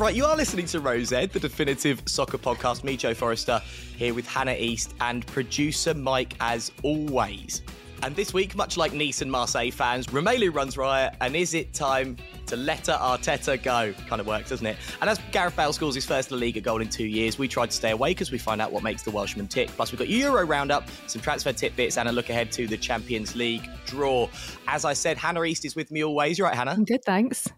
Right, you are listening to Rose Ed, the definitive soccer podcast. Me, Joe Forrester, here with Hannah East and producer Mike, as always. And this week, much like Nice and Marseille fans, Romelu runs riot, and is it time to let Arteta go? Kind of works, doesn't it? And as Gareth Bale scores his first La Liga goal in two years, we tried to stay awake as we find out what makes the Welshman tick. Plus, we've got Euro roundup, some transfer tidbits, and a look ahead to the Champions League draw. As I said, Hannah East is with me always. You're right, Hannah? I'm good, thanks.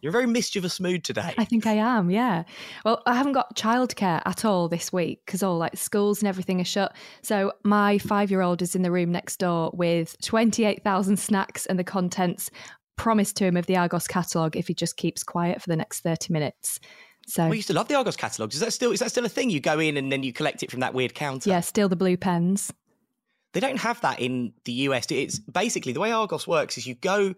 You're a very mischievous mood today. I think I am, yeah. Well, I haven't got childcare at all this week because all like schools and everything are shut. So my five year old is in the room next door with 28,000 snacks and the contents promised to him of the Argos catalogue if he just keeps quiet for the next 30 minutes. So we used to love the Argos catalogues. Is that still is that still a thing? You go in and then you collect it from that weird counter. Yeah, steal the blue pens. They don't have that in the US. It's basically the way Argos works is you go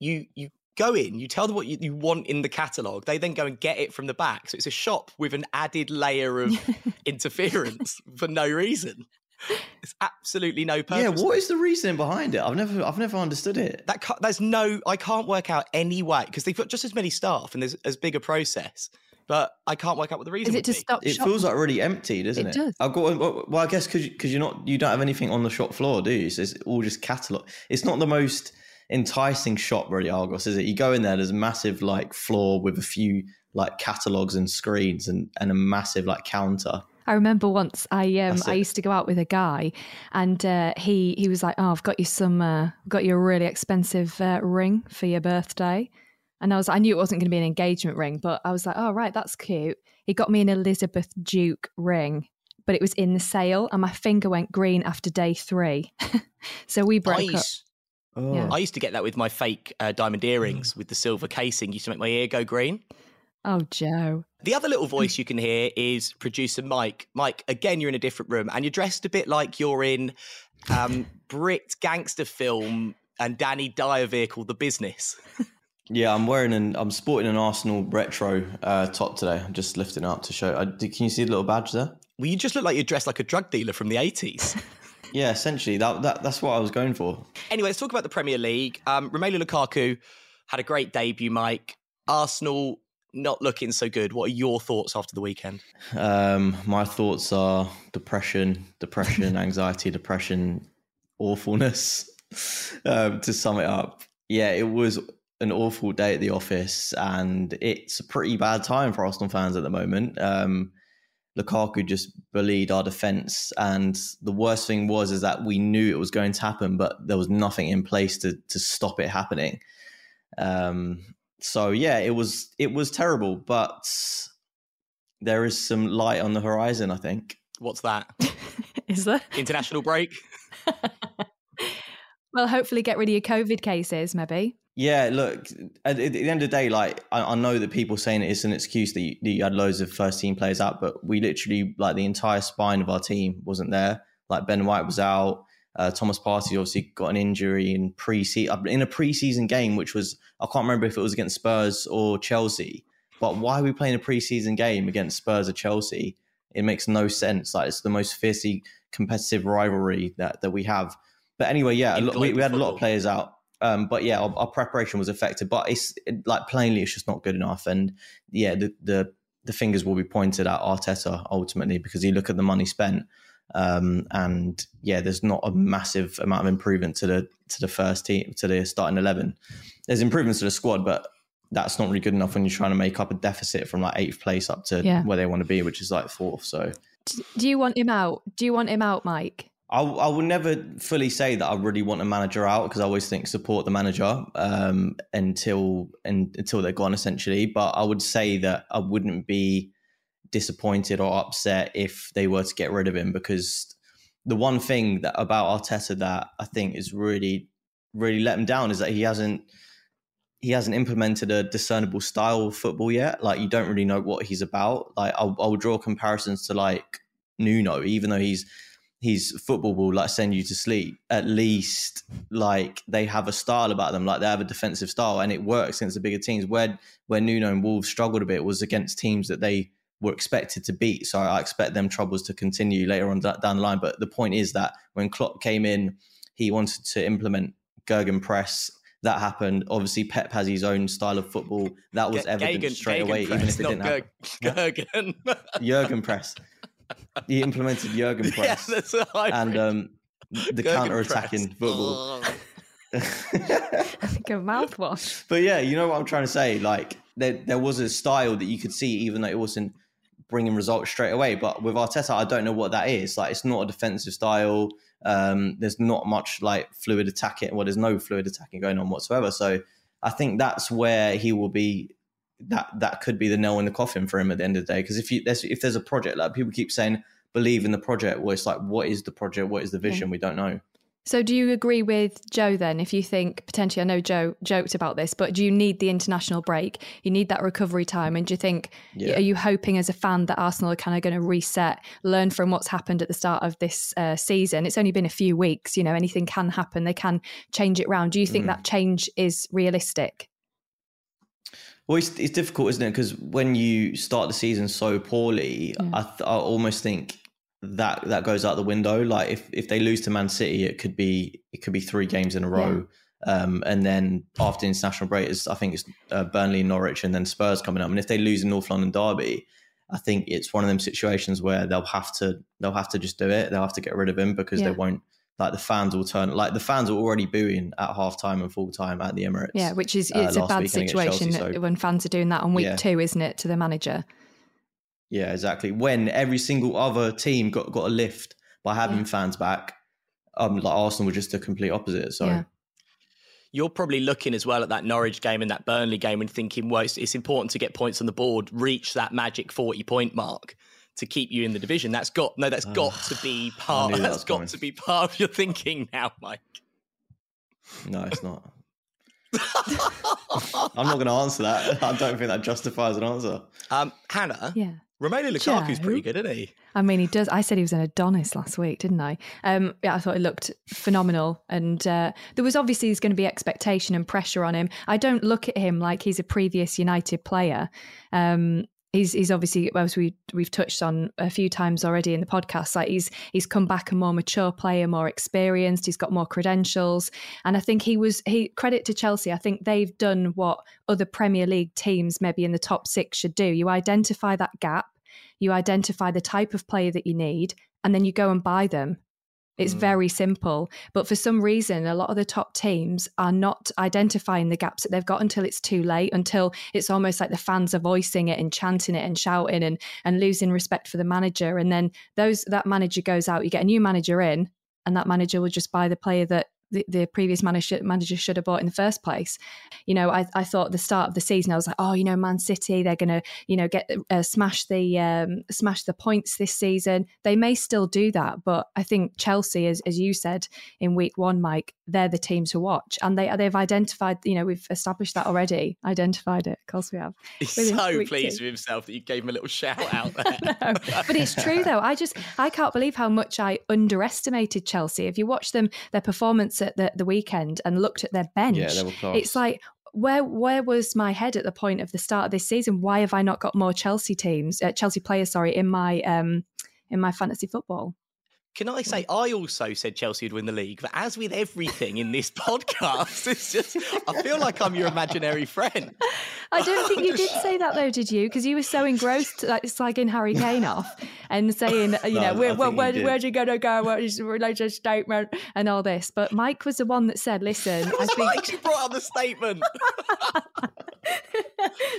you you go in, you tell them what you, you want in the catalogue, they then go and get it from the back. So it's a shop with an added layer of interference for no reason. It's absolutely no purpose. Yeah, what is the reasoning behind it? I've never, I've never understood it. That there's no, I can't work out any way because they've got just as many staff and there's as big a process. But I can't work out what the reason is. It to be. stop? It feels like really empty, doesn't it? It does. I've got. Well, I guess because because you're not, you don't have anything on the shop floor, do you? So it's all just catalogue. It's not the most enticing shop really Argos is it you go in there there's a massive like floor with a few like catalogs and screens and and a massive like counter I remember once I um I used to go out with a guy, and uh, he he was like, "Oh, I've got you some, uh, got you a really expensive uh, ring for your birthday," and I was I knew it wasn't going to be an engagement ring, but I was like, "Oh, right, that's cute." He got me an Elizabeth Duke ring, but it was in the sale, and my finger went green after day three, so we broke nice. up. Oh. Yeah. I used to get that with my fake uh, diamond earrings with the silver casing. Used to make my ear go green. Oh, Joe. The other little voice you can hear is producer Mike. Mike, again, you're in a different room and you're dressed a bit like you're in um, Brit gangster film and Danny Dyer vehicle, The Business. yeah, I'm wearing an, I'm sporting an Arsenal retro uh, top today. I'm just lifting up to show. I, can you see the little badge there? Well, you just look like you're dressed like a drug dealer from the 80s. Yeah, essentially that, that that's what I was going for. Anyway, let's talk about the Premier League. Um, Romelu Lukaku had a great debut, Mike. Arsenal not looking so good. What are your thoughts after the weekend? Um, my thoughts are depression, depression, anxiety, depression, awfulness. Um, to sum it up, yeah, it was an awful day at the office, and it's a pretty bad time for Arsenal fans at the moment. Um, Lukaku just bullied our defense. And the worst thing was is that we knew it was going to happen, but there was nothing in place to to stop it happening. Um, so yeah, it was it was terrible, but there is some light on the horizon. I think. What's that? is there international break? well, hopefully, get rid of your COVID cases, maybe. Yeah, look, at, at, the end of the day, like I, I, know that people saying it's an excuse that you, that you, had loads of first team players out, but we literally like the entire spine of our team wasn't there. Like Ben White was out, uh, Thomas Partey obviously got an injury in pre season in a preseason game, which was I can't remember if it was against Spurs or Chelsea. But why are we playing a preseason game against Spurs or Chelsea? It makes no sense. Like it's the most fiercely competitive rivalry that that we have. But anyway, yeah, we, we had a lot of players out. Um, but yeah, our, our, preparation was affected. But it's it, like plainly, it's just not good enough. And yeah, the the the fingers will be pointed at Arteta ultimately because you look at the money spent. Um, and yeah, there's not a massive amount of improvement to the to the first team to the starting eleven. There's improvements to the squad, but that's not really good enough when you're trying to make up a deficit from like eighth place up to yeah. where they want to be, which is like fourth. So, do you want him out? Do you want him out, Mike? I, I will never fully say that I really want a manager out because I always think support the manager um, until and, until they're gone essentially. But I would say that I wouldn't be disappointed or upset if they were to get rid of him because the one thing that about Arteta that I think is really really let him down is that he hasn't he hasn't implemented a discernible style of football yet. Like you don't really know what he's about. Like I'll, I'll draw comparisons to like Nuno, even though he's his football will like send you to sleep. At least like they have a style about them, like they have a defensive style, and it works against the bigger teams. Where where Nuno and Wolves struggled a bit was against teams that they were expected to beat. So I expect them troubles to continue later on down the line. But the point is that when Klopp came in, he wanted to implement Gergen press. that happened. Obviously, Pep has his own style of football. That was G- evident straight away, even if it didn't happen. Jurgen. Jurgen press. He implemented Jurgen press. Yeah, that's and um, the counter attacking football. like a mouthwash. But yeah, you know what I'm trying to say? Like there, there was a style that you could see, even though it wasn't bringing results straight away. But with Arteta, I don't know what that is. Like it's not a defensive style. Um, there's not much like fluid attacking. Well, there's no fluid attacking going on whatsoever. So I think that's where he will be. That that could be the nail in the coffin for him at the end of the day. Because if you there's, if there's a project like people keep saying believe in the project, well, it's like what is the project? What is the vision? Yeah. We don't know. So, do you agree with Joe then? If you think potentially, I know Joe joked about this, but do you need the international break? You need that recovery time, and do you think yeah. are you hoping as a fan that Arsenal are kind of going to reset, learn from what's happened at the start of this uh, season? It's only been a few weeks. You know, anything can happen. They can change it round. Do you think mm. that change is realistic? Well, it's, it's difficult, isn't it? Because when you start the season so poorly, yeah. I, th- I almost think that that goes out the window. Like if if they lose to Man City, it could be it could be three games in a row. Yeah. Um, and then after international break, is I think it's uh, Burnley, Norwich, and then Spurs coming up. And if they lose in North London Derby, I think it's one of them situations where they'll have to they'll have to just do it. They'll have to get rid of him because yeah. they won't like the fans will turn like the fans are already booing at half time and full time at the Emirates. Yeah, which is it's uh, a bad situation Chelsea, so, when fans are doing that on week yeah. two, isn't it, to the manager? Yeah, exactly. When every single other team got, got a lift by having yeah. fans back, um, like Arsenal were just the complete opposite. So. Yeah. You're probably looking as well at that Norwich game and that Burnley game and thinking, well, it's, it's important to get points on the board, reach that magic 40 point mark to keep you in the division. That's got no, that's got to be part. That has got to be part of your thinking now, Mike. No, it's not. I'm not going to answer that. I don't think that justifies an answer. Um, Hannah, yeah. Romelu Lukaku's pretty good, isn't he? I mean, he does. I said he was an Adonis last week, didn't I? Um, yeah, I thought it looked phenomenal, and uh, there was obviously there's going to be expectation and pressure on him. I don't look at him like he's a previous United player. Um, he's he's obviously as we we've touched on a few times already in the podcast like he's he's come back a more mature player more experienced he's got more credentials. And i think he was he credit to chelsea i think they've done what other premier league teams maybe in the top 6 should do. You identify that gap you identify the type of player that you need and then you go and buy them it's mm. very simple. But for some reason, a lot of the top teams are not identifying the gaps that they've got until it's too late, until it's almost like the fans are voicing it and chanting it and shouting and, and losing respect for the manager. And then those that manager goes out, you get a new manager in, and that manager will just buy the player that the, the previous manager manager should have bought in the first place. You know, I, I thought at the start of the season I was like, oh, you know, Man City they're going to you know get uh, smash the um, smash the points this season. They may still do that, but I think Chelsea, as as you said in week one, Mike, they're the team to watch, and they they've identified. You know, we've established that already. Identified it. Of course, we have. He's so pleased two. with himself that you gave him a little shout out there. no, but it's true though. I just I can't believe how much I underestimated Chelsea. If you watch them, their performance at the, the weekend and looked at their bench, yeah, it's like where where was my head at the point of the start of this season? Why have I not got more Chelsea teams, uh, Chelsea players, sorry, in my um in my fantasy football? Can I say I also said Chelsea would win the league, but as with everything in this podcast, it's just I feel like I'm your imaginary friend. I don't think you did say that though, did you? Because you were so engrossed, like slagging Harry Kane off and saying, you know, where, where, where, where's he going to go? What is the religious statement and all this? But Mike was the one that said, "Listen, I think." Mike who brought up the statement.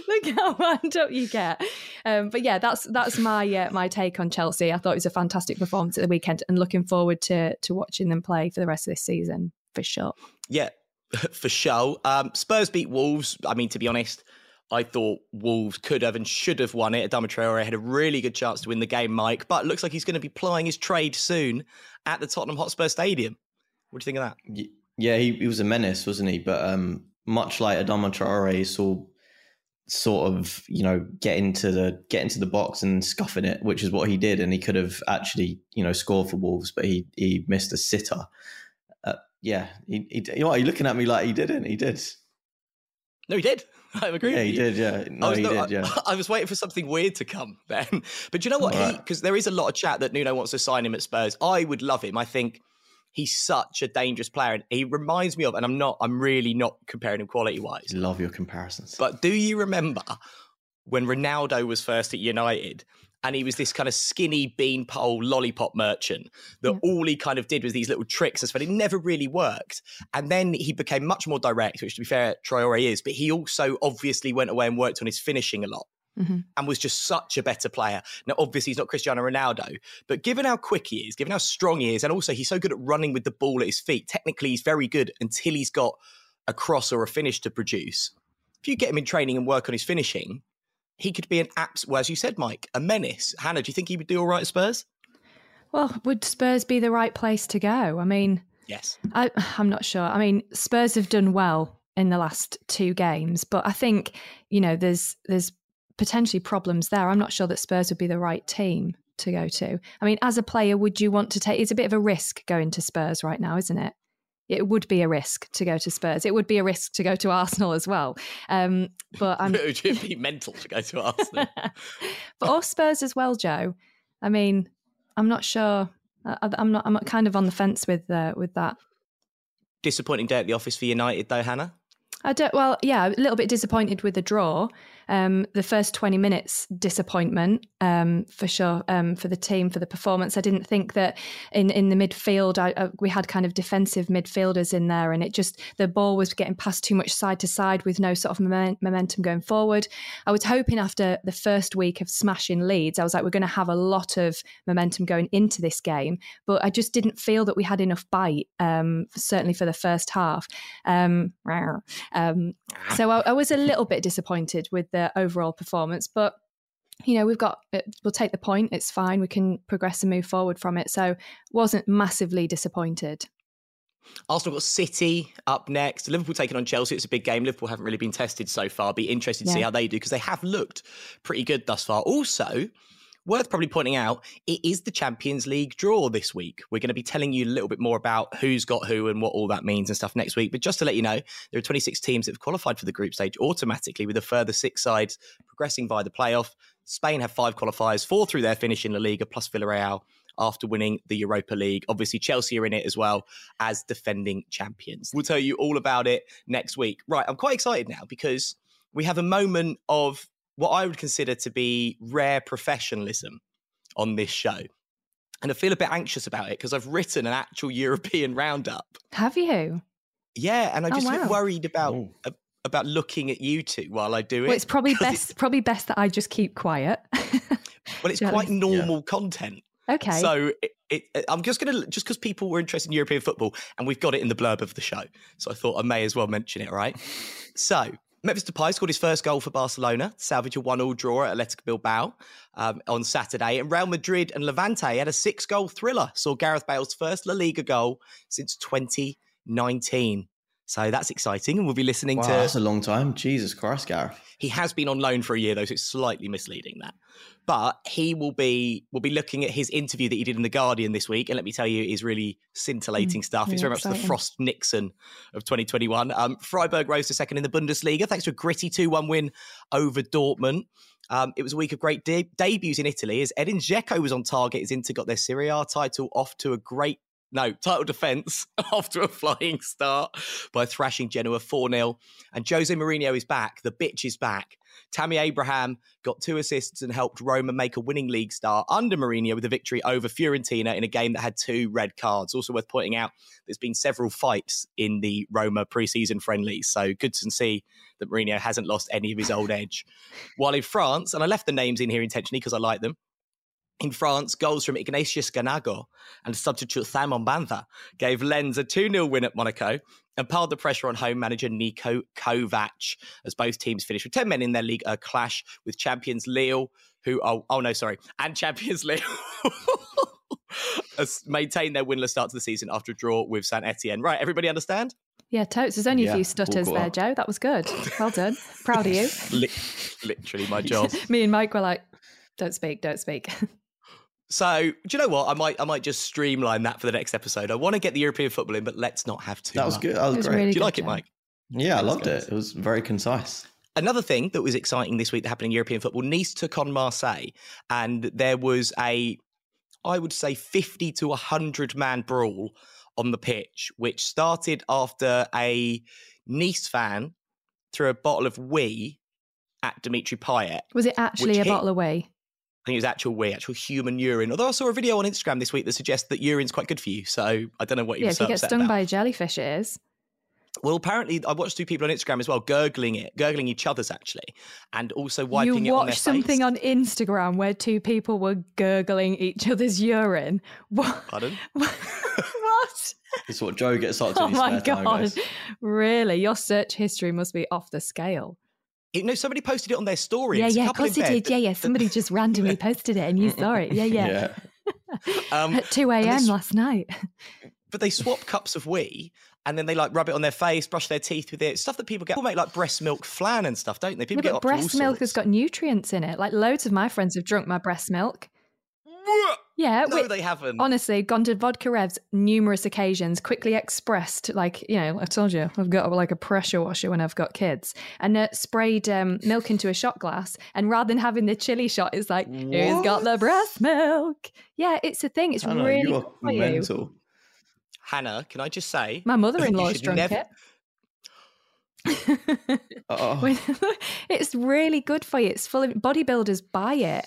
Look how wound up you get. Um, but yeah, that's that's my uh, my take on Chelsea. I thought it was a fantastic performance at the weekend and looking forward to to watching them play for the rest of this season for sure. Yeah, for sure. Um, Spurs beat Wolves. I mean, to be honest, I thought Wolves could have and should have won it. Adama Traore had a really good chance to win the game, Mike, but looks like he's going to be plying his trade soon at the Tottenham Hotspur Stadium. What do you think of that? Yeah, he, he was a menace, wasn't he? But um, much like Adama Traore, saw sort of you know get into the get into the box and scuffing it, which is what he did, and he could have actually you know scored for Wolves, but he he missed a sitter. Uh, yeah, he, he you know, are you looking at me like he didn't? He did. No, he did. I agree. Yeah, he you. did. Yeah, no, was, he no, did. Yeah, I, I, was waiting for something weird to come then, but you know what? Because right. there is a lot of chat that Nuno wants to sign him at Spurs. I would love him. I think He's such a dangerous player. And he reminds me of, and I'm not, I'm really not comparing him quality wise. Love your comparisons. But do you remember when Ronaldo was first at United and he was this kind of skinny beanpole lollipop merchant that yeah. all he kind of did was these little tricks as well. It never really worked. And then he became much more direct, which to be fair, Traore is, but he also obviously went away and worked on his finishing a lot. Mm-hmm. And was just such a better player. Now, obviously, he's not Cristiano Ronaldo, but given how quick he is, given how strong he is, and also he's so good at running with the ball at his feet, technically, he's very good until he's got a cross or a finish to produce. If you get him in training and work on his finishing, he could be an abs. Well, as you said, Mike, a menace. Hannah, do you think he would do all right at Spurs? Well, would Spurs be the right place to go? I mean, yes. I, I'm not sure. I mean, Spurs have done well in the last two games, but I think you know there's there's potentially problems there. I'm not sure that Spurs would be the right team to go to. I mean, as a player, would you want to take? It's a bit of a risk going to Spurs right now, isn't it? It would be a risk to go to Spurs. It would be a risk to go to Arsenal as well. Um, but I'm... it would be mental to go to Arsenal. but or Spurs as well, Joe. I mean, I'm not sure. I, am not. I'm kind of on the fence with uh, with that. Disappointing day at the office for United, though, Hannah. I don't. Well, yeah, a little bit disappointed with the draw. Um, the first 20 minutes disappointment um, for sure um, for the team for the performance. I didn't think that in in the midfield I, uh, we had kind of defensive midfielders in there, and it just the ball was getting passed too much side to side with no sort of moment, momentum going forward. I was hoping after the first week of smashing leads, I was like, we're going to have a lot of momentum going into this game, but I just didn't feel that we had enough bite. Um, certainly for the first half. Um, um, so I, I was a little bit disappointed with their overall performance. But you know, we've got uh, we'll take the point. It's fine. We can progress and move forward from it. So wasn't massively disappointed. Arsenal got City up next. Liverpool taking on Chelsea. It's a big game. Liverpool haven't really been tested so far. Be interested to yeah. see how they do because they have looked pretty good thus far. Also, Worth probably pointing out, it is the Champions League draw this week. We're going to be telling you a little bit more about who's got who and what all that means and stuff next week. But just to let you know, there are 26 teams that have qualified for the group stage automatically, with a further six sides progressing via the playoff. Spain have five qualifiers, four through their finish in La Liga, plus Villarreal after winning the Europa League. Obviously, Chelsea are in it as well as defending champions. We'll tell you all about it next week. Right, I'm quite excited now because we have a moment of what I would consider to be rare professionalism on this show. And I feel a bit anxious about it because I've written an actual European roundup. Have you? Yeah, and I'm oh, just wow. worried about uh, about looking at you two while I do it. Well, it's probably best it's, probably best that I just keep quiet. well, it's quite normal yeah. content. Okay. So it, it, I'm just going to just because people were interested in European football and we've got it in the blurb of the show, so I thought I may as well mention it. Right. so Memphis Depay scored his first goal for Barcelona, salvage a one-all draw at Athletic Bilbao um, on Saturday. And Real Madrid and Levante had a six-goal thriller. Saw Gareth Bale's first La Liga goal since 2019. So that's exciting, and we'll be listening wow, to. That's a long time. Jesus Christ, Gareth. He has been on loan for a year though, so it's slightly misleading that. But he will be will be looking at his interview that he did in the Guardian this week, and let me tell you, is really scintillating mm, stuff. It's very exciting. much the Frost Nixon of 2021. Um, Freiburg rose to second in the Bundesliga thanks to a gritty 2-1 win over Dortmund. Um, it was a week of great de- debuts in Italy as Edin Dzeko was on target as Inter got their Serie A title off to a great no, title defence after a flying start by thrashing Genoa 4 0. And Jose Mourinho is back. The bitch is back. Tammy Abraham got two assists and helped Roma make a winning league start under Mourinho with a victory over Fiorentina in a game that had two red cards. Also worth pointing out, there's been several fights in the Roma preseason friendlies. So good to see that Mourinho hasn't lost any of his old edge. While in France, and I left the names in here intentionally because I like them, in France, goals from Ignatius Ganago and substitute Simon Banza gave Lens a 2 0 win at Monaco and piled the pressure on home manager Niko Kovac as both teams finished with 10 men in their league a clash with champions Lille, who, oh, oh no, sorry, and champions Lille. maintained their winless start to the season after a draw with Saint Etienne. Right, everybody understand? Yeah, totes. There's only yeah, a few stutters there, Joe. That was good. Well done. Proud of you. literally my job. Me and Mike were like, don't speak, don't speak. So, do you know what? I might, I might just streamline that for the next episode. I want to get the European football in, but let's not have to. That was much. good. That was, was great. Really do you like it, Mike? Yeah, I loved it. It was very concise. Another thing that was exciting this week that happened in European football: Nice took on Marseille, and there was a, I would say, fifty to hundred man brawl on the pitch, which started after a Nice fan threw a bottle of wee at Dimitri Payet. Was it actually a hit, bottle of wee? I think it was actual wee, actual human urine. Although I saw a video on Instagram this week that suggests that urine's quite good for you. So I don't know what you're yeah, if you get stung about. by a jellyfish, it is. Well, apparently, I watched two people on Instagram as well, gurgling it, gurgling each other's actually, and also wiping you it on their face. You watched something on Instagram where two people were gurgling each other's urine. What? Pardon? what? It's what Joe gets up to. Oh my god! Time, really, your search history must be off the scale. You know, somebody posted it on their story. Yeah, yeah, of course it did. Yeah, yeah. Somebody just randomly posted it and you saw it. Yeah, yeah. yeah. Um, At 2 a.m. last night. But they swap cups of wee and then they like rub it on their face, brush their teeth with it. Stuff that people get. People make like breast milk flan and stuff, don't they? People yeah, get breast milk has got nutrients in it. Like loads of my friends have drunk my breast milk. Yeah, no, they haven't. Honestly, gone to vodka revs numerous occasions, quickly expressed, like, you know, I told you, I've got like a pressure washer when I've got kids, and uh, sprayed um, milk into a shot glass. And rather than having the chili shot, it's like, what? who's got the breast milk? Yeah, it's a thing. It's really you're mental. You. Hannah, can I just say? My mother in law's drunk never... it. it's really good for you. It's full of bodybuilders buy it.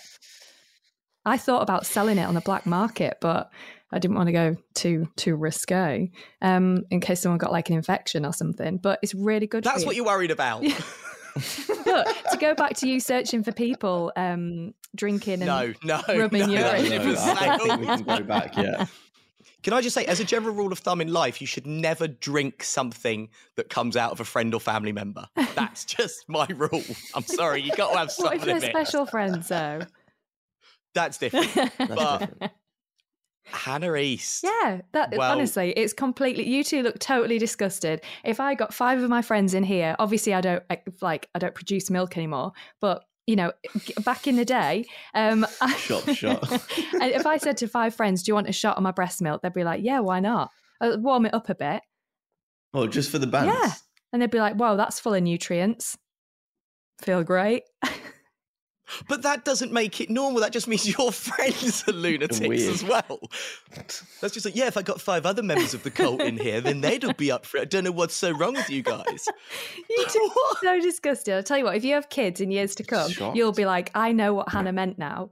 I thought about selling it on the black market, but I didn't want to go too too risque um, in case someone got like an infection or something. But it's really good. That's what you. you're worried about. but to go back to you searching for people um, drinking and no, no, rubbing no, urine. No, no, I think we can go back. Yeah. Can I just say, as a general rule of thumb in life, you should never drink something that comes out of a friend or family member. That's just my rule. I'm sorry, you got to have something. What if they're special friends, though? That's different. That's but different. Hannah East. Yeah, that well, honestly, it's completely. You two look totally disgusted. If I got five of my friends in here, obviously I don't like I don't produce milk anymore, but you know, back in the day, um, shot shot. if I said to five friends, "Do you want a shot of my breast milk?" They'd be like, "Yeah, why not?" I'll warm it up a bit. Oh, just for the bands. Yeah, and they'd be like, "Wow, that's full of nutrients. Feel great." But that doesn't make it normal. That just means your friends are lunatics Weird. as well. That's just like, yeah, if I got five other members of the cult in here, then they'd all be up for it. I don't know what's so wrong with you guys. you two so disgusting. I'll tell you what, if you have kids in years to come, Shocked. you'll be like, I know what Hannah meant now.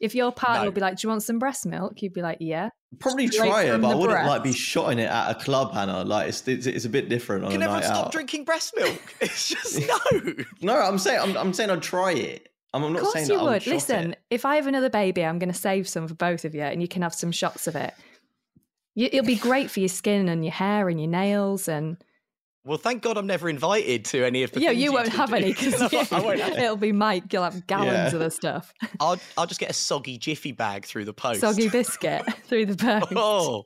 If your partner no. will be like, Do you want some breast milk? You'd be like, Yeah. Probably Straight try it, but I wouldn't breast. like be shotting it at a club, Hannah. Like it's it's, it's a bit different on Can a night stop out. drinking breast milk? It's just no. no, I'm saying I'm, I'm saying I'd try it. I'm, I'm not of course saying you that would. Listen, it. if I have another baby, I'm going to save some for both of you, and you can have some shots of it. You, it'll be great for your skin and your hair and your nails and. Well, thank God I'm never invited to any of the. Yeah, you, you won't do. have any because it'll be Mike. You'll have gallons yeah. of the stuff. I'll I'll just get a soggy jiffy bag through the post. Soggy biscuit through the post. Oh,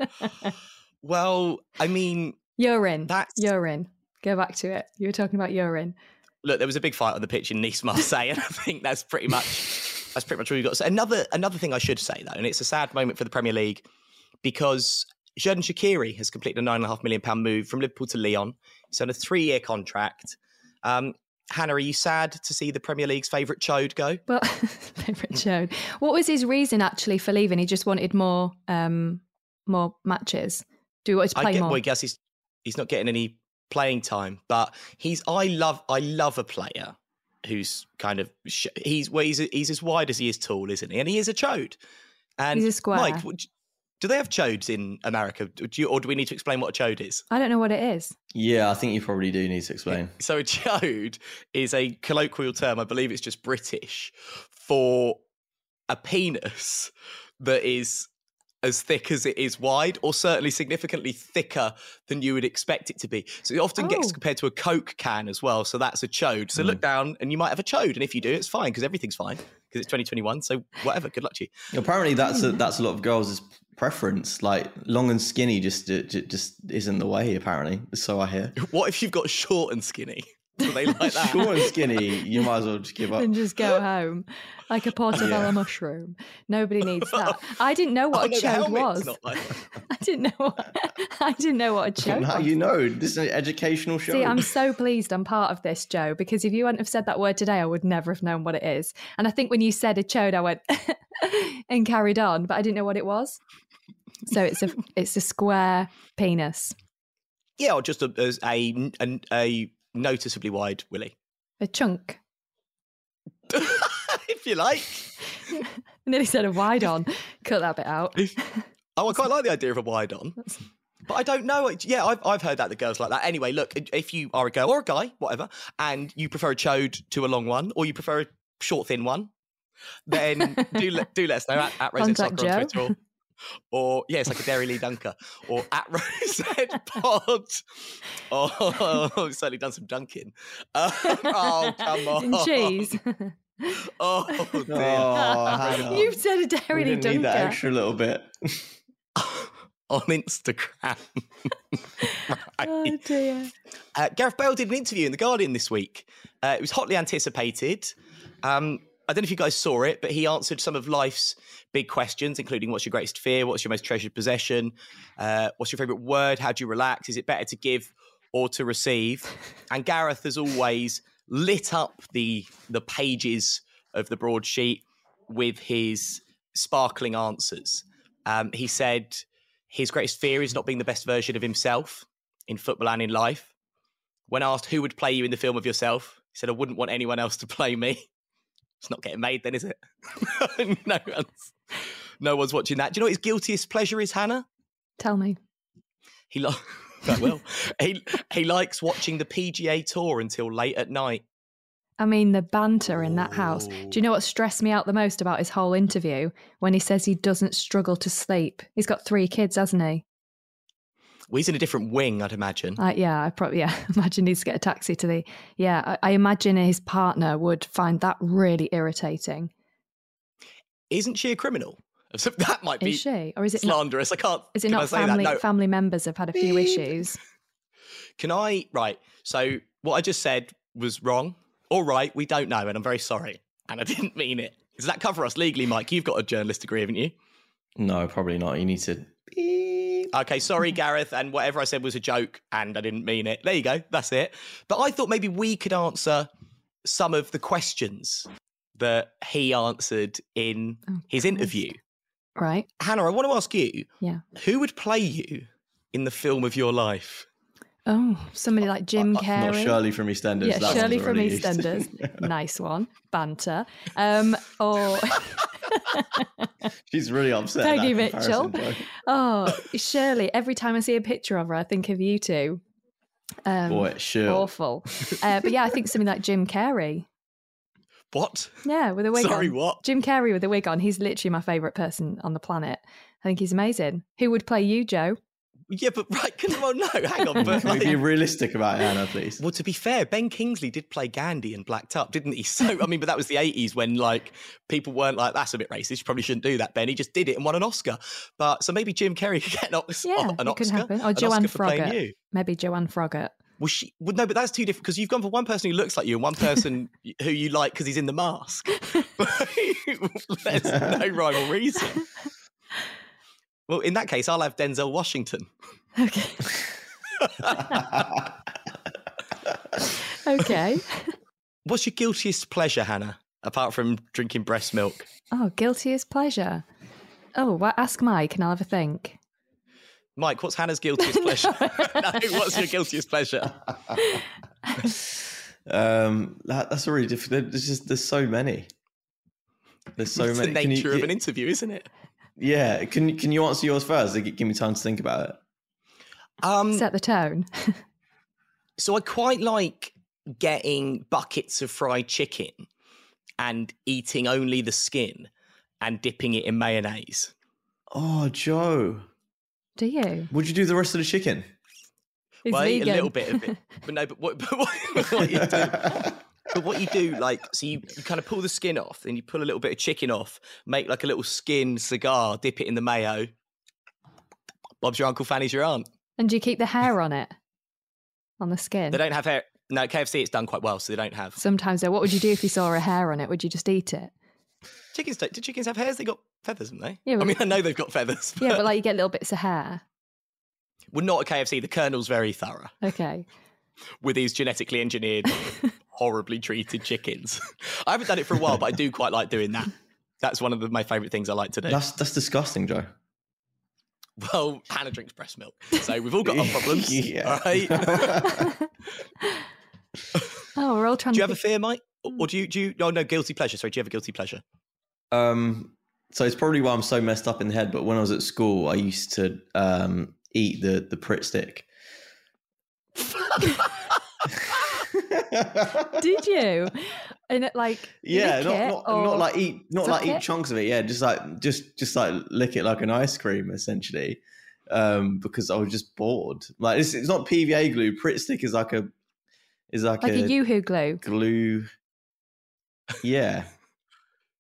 well, I mean, urine. That's urine. Go back to it. You were talking about urine look, there was a big fight on the pitch in Nice, Marseille, and I think that's pretty much that's pretty much all you got. So another another thing I should say though, and it's a sad moment for the Premier League because Xherdan Shaqiri has completed a nine and a half million pound move from Liverpool to Lyon. He's on a three year contract. Um, Hannah, are you sad to see the Premier League's favourite chode go? Well, favourite chode. What was his reason actually for leaving? He just wanted more um, more matches. Do you want to play I get, more? Well, I guess he's he's not getting any playing time. But he's I love I love a player who's kind of he's well he's he's as wide as he is tall, isn't he? And he is a chode. And he's a square. Mike, do they have chodes in America? Do you, or do we need to explain what a chode is? I don't know what it is. Yeah, I think you probably do need to explain. So a chode is a colloquial term. I believe it's just British for a penis that is as thick as it is wide, or certainly significantly thicker than you would expect it to be. So it often oh. gets compared to a Coke can as well. So that's a chode. So mm. look down and you might have a chode. And if you do, it's fine because everything's fine because it's 2021. So whatever, good luck to you. Apparently, that's a, that's a lot of girls' preference. Like long and skinny just just isn't the way. Apparently, so I hear. What if you've got short and skinny? Do they like that? Short and skinny, you might as well just give up and just go home like a portobello yeah. mushroom. Nobody needs that. I didn't know what oh, a chode was. Like I didn't know. What, I didn't know what a chode. How was. you know? This is an educational show. See, I'm so pleased I'm part of this, Joe, because if you hadn't have said that word today, I would never have known what it is. And I think when you said a chode, I went and carried on, but I didn't know what it was. So it's a it's a square penis. Yeah, or just a, a, a a noticeably wide willy. A chunk. if you like. I nearly said a wide on. Cut that bit out. oh, I quite like the idea of a wide on. But I don't know. Yeah, I've, I've heard that the girls like that. Anyway, look, if you are a girl or a guy, whatever, and you prefer a chode to a long one, or you prefer a short, thin one, then do let, do let us know at, at Rosette Soccer Joe. on Twitter. Or, or yeah, it's like a Dairylea Dunker, or at Rosette Pod. Oh, oh, certainly done some dunking. Um, oh, come on. And cheese. oh, dear. Oh, You've said a Dairylea Dunker. Need that extra little bit. on Instagram. right. Oh dear. Uh, Gareth Bale did an interview in The Guardian this week. Uh, it was hotly anticipated. Um, I don't know if you guys saw it, but he answered some of life's big questions, including what's your greatest fear? What's your most treasured possession? Uh, what's your favorite word? How do you relax? Is it better to give or to receive? And Gareth, as always, lit up the the pages of the broadsheet with his sparkling answers. Um, he said his greatest fear is not being the best version of himself in football and in life. When asked who would play you in the film of yourself, he said, I wouldn't want anyone else to play me. It's not getting made then, is it? no one's no one's watching that. Do you know what his guiltiest pleasure is, Hannah? Tell me. He lo- well, he he likes watching the PGA tour until late at night. I mean, the banter in that house. Do you know what stressed me out the most about his whole interview? When he says he doesn't struggle to sleep. He's got three kids, hasn't he? Well, he's in a different wing, I'd imagine. Uh, yeah, I probably yeah. Imagine he needs to get a taxi to the. Yeah, I, I imagine his partner would find that really irritating. Isn't she a criminal? So that might be is she, or is it slanderous? Not, I can't. Is it not family? No. Family members have had a few issues. Can I? Right. So what I just said was wrong. All right, we don't know, and I'm very sorry, and I didn't mean it. Does that cover us legally, Mike? You've got a journalist degree, haven't you? No, probably not. You need to. Okay, sorry, mm-hmm. Gareth, and whatever I said was a joke, and I didn't mean it. There you go. That's it. But I thought maybe we could answer some of the questions that he answered in oh, his interview. Right. Hannah, I want to ask you. Yeah. Who would play you in the film of your life? Oh, somebody like Jim uh, Carrey. Not Shirley from EastEnders. Yeah, Shirley from EastEnders. nice one. Banter. Um, or she's really upset. Peggy Mitchell. Oh, Shirley. Every time I see a picture of her, I think of you two. Um, Boy, sure. Awful. Uh, but yeah, I think something like Jim Carrey. What? Yeah, with a wig on. Sorry, on. what? Jim Carrey with a wig on. He's literally my favourite person on the planet. I think he's amazing. Who would play you, Joe? Yeah, but right, come on, no, hang on. But like, be realistic about Anna, please. Well, to be fair, Ben Kingsley did play Gandhi in Blacked Up, didn't he? So, I mean, but that was the 80s when like people weren't like, that's a bit racist. You probably shouldn't do that, Ben. He just did it and won an Oscar. But so maybe Jim Carrey could get an, yeah, an Oscar. Could happen. Or Joanne Froggatt. Maybe Joanne Froggatt. Well, she well, no, but that's too different because you've gone for one person who looks like you and one person who you like because he's in the mask. There's no rhyme or reason. Well, in that case, I'll have Denzel Washington. Okay. okay. What's your guiltiest pleasure, Hannah, apart from drinking breast milk? Oh, guiltiest pleasure. Oh, well, ask Mike and I'll have a think. Mike, what's Hannah's guiltiest pleasure? no, what's your guiltiest pleasure? um, that, that's really difficult. There's just there's so many. There's so it's many. the nature you, of an interview, isn't it? Yeah. Can Can you answer yours first? Give me time to think about it. Um, Set the tone. so I quite like getting buckets of fried chicken and eating only the skin and dipping it in mayonnaise. Oh, Joe. Do you? Would you do the rest of the chicken? He's well, vegan. a little bit of it, but no. But what, but what, what you do? But what you do, like, so you, you kind of pull the skin off, then you pull a little bit of chicken off, make like a little skin cigar, dip it in the mayo. Bob's your uncle, Fanny's your aunt. And do you keep the hair on it, on the skin? They don't have hair. No, KFC it's done quite well, so they don't have. Sometimes though, what would you do if you saw a hair on it? Would you just eat it? Chickens do chickens have hairs? They got feathers, haven't they? Yeah. I mean, I know they've got feathers. But... Yeah, but like you get little bits of hair. Well, not at KFC. The Colonel's very thorough. Okay. With these genetically engineered, horribly treated chickens. I haven't done it for a while, but I do quite like doing that. That's one of the, my favourite things I like to do. That's that's disgusting, Joe. Well, Hannah drinks breast milk, so we've all got our problems. Yeah. All right. oh, we're all trying. do you to have a fear, Mike, or, or do you? Do you? Oh no, guilty pleasure. Sorry, do you have a guilty pleasure? Um, so it's probably why I'm so messed up in the head. But when I was at school, I used to um, eat the the Pritt stick. Did you? And it like yeah, not it not, not like eat not like suck eat it? chunks of it. Yeah, just like just just like lick it like an ice cream, essentially. Um, because I was just bored. Like it's, it's not PVA glue. Pritt stick is like a is like, like a UHU glue. glue. Yeah,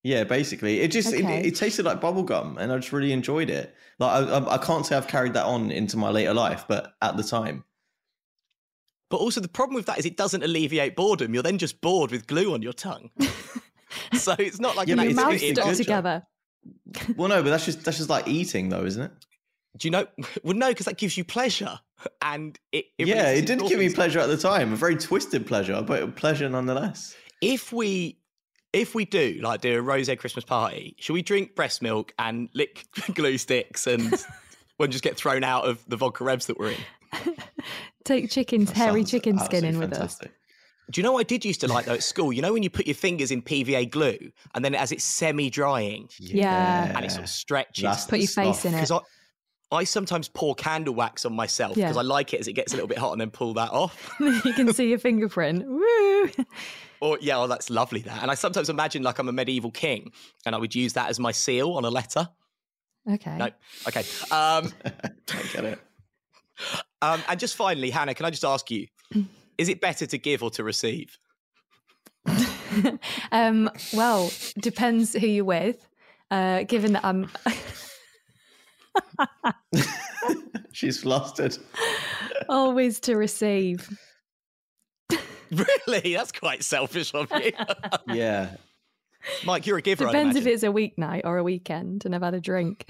yeah. Basically, it just Okay. it, it tasted like bubble gum, and I just really enjoyed it. Like I, I, I can't say I've carried that on into my later life, but at the time, But also the problem with that is it doesn't alleviate boredom. You're then just bored with glue on your tongue. so it's not like Yeah, an but Your it's- mouth activity. it's stuck good. together. well, no, but that's just that's just like eating, though, isn't it? Do you know? Well, no, because that gives you pleasure, and it. it yeah, it didn't give me pleasure at the time. A very twisted pleasure, but pleasure nonetheless. If we, if we do like do a rose Christmas party, should we drink breast milk and lick glue sticks and we'll just get thrown out of the vodka revs that we're in? Take chicken's That hairy chicken skin in absolutely with us. Do you know what I did used to like though at school? You know when you put your fingers in PVA glue and then as it's semi-drying Yeah. and it sort of stretches. That's Put the your face in it. because I, I sometimes pour candle wax on myself because Yeah. I like it as it gets a little bit hot and then pull that off. you can see your fingerprint. Woo! Or yeah, oh, that's lovely that. And I sometimes imagine like I'm a medieval king and I would use that as my seal on a letter. Okay. No, okay. Um, I get it. Um, and just finally, Hannah, can I just ask you, is it better to give or to receive? um, well, depends who you're with. Uh, given that I'm She's flustered. always to receive. Really? That's quite selfish of you. Yeah. Mike, you're a giver. I'd Depends if it's a weeknight or a weekend and I've had a drink.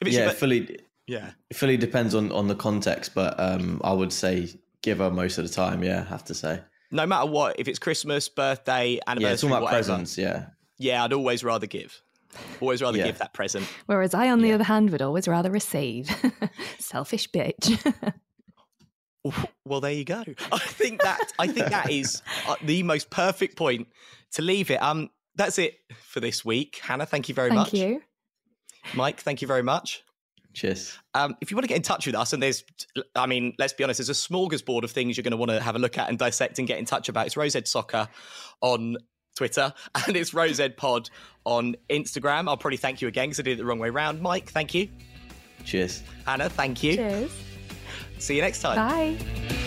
If it's your Yeah, bir- fully yeah. it fully depends on on the context, but um I would say give her most of the time, yeah, I have to say. No matter what, if it's Christmas, birthday, anniversary, Yeah, it's all about whatever, presents, yeah. Yeah, I'd always rather give. Always rather Yeah. give that present. Whereas I, on the other hand, would always rather receive. Selfish bitch. Well, there you go. I think that I think that is uh, the most perfect point to leave it. Um, that's it for this week. Hannah, thank you very Thank much. you. Mike, thank you very much. Cheers. Um, if you want to get in touch with us, and there's, I mean, let's be honest, there's a smorgasbord of things you're going to want to have a look at and dissect and get in touch about. It's Rosehead Soccer on Twitter and it's Rosehead Pod on Instagram. I'll probably thank you again because I did it the wrong way round. Mike, thank you. Cheers. Hannah, thank you. Cheers. See you next time. Bye.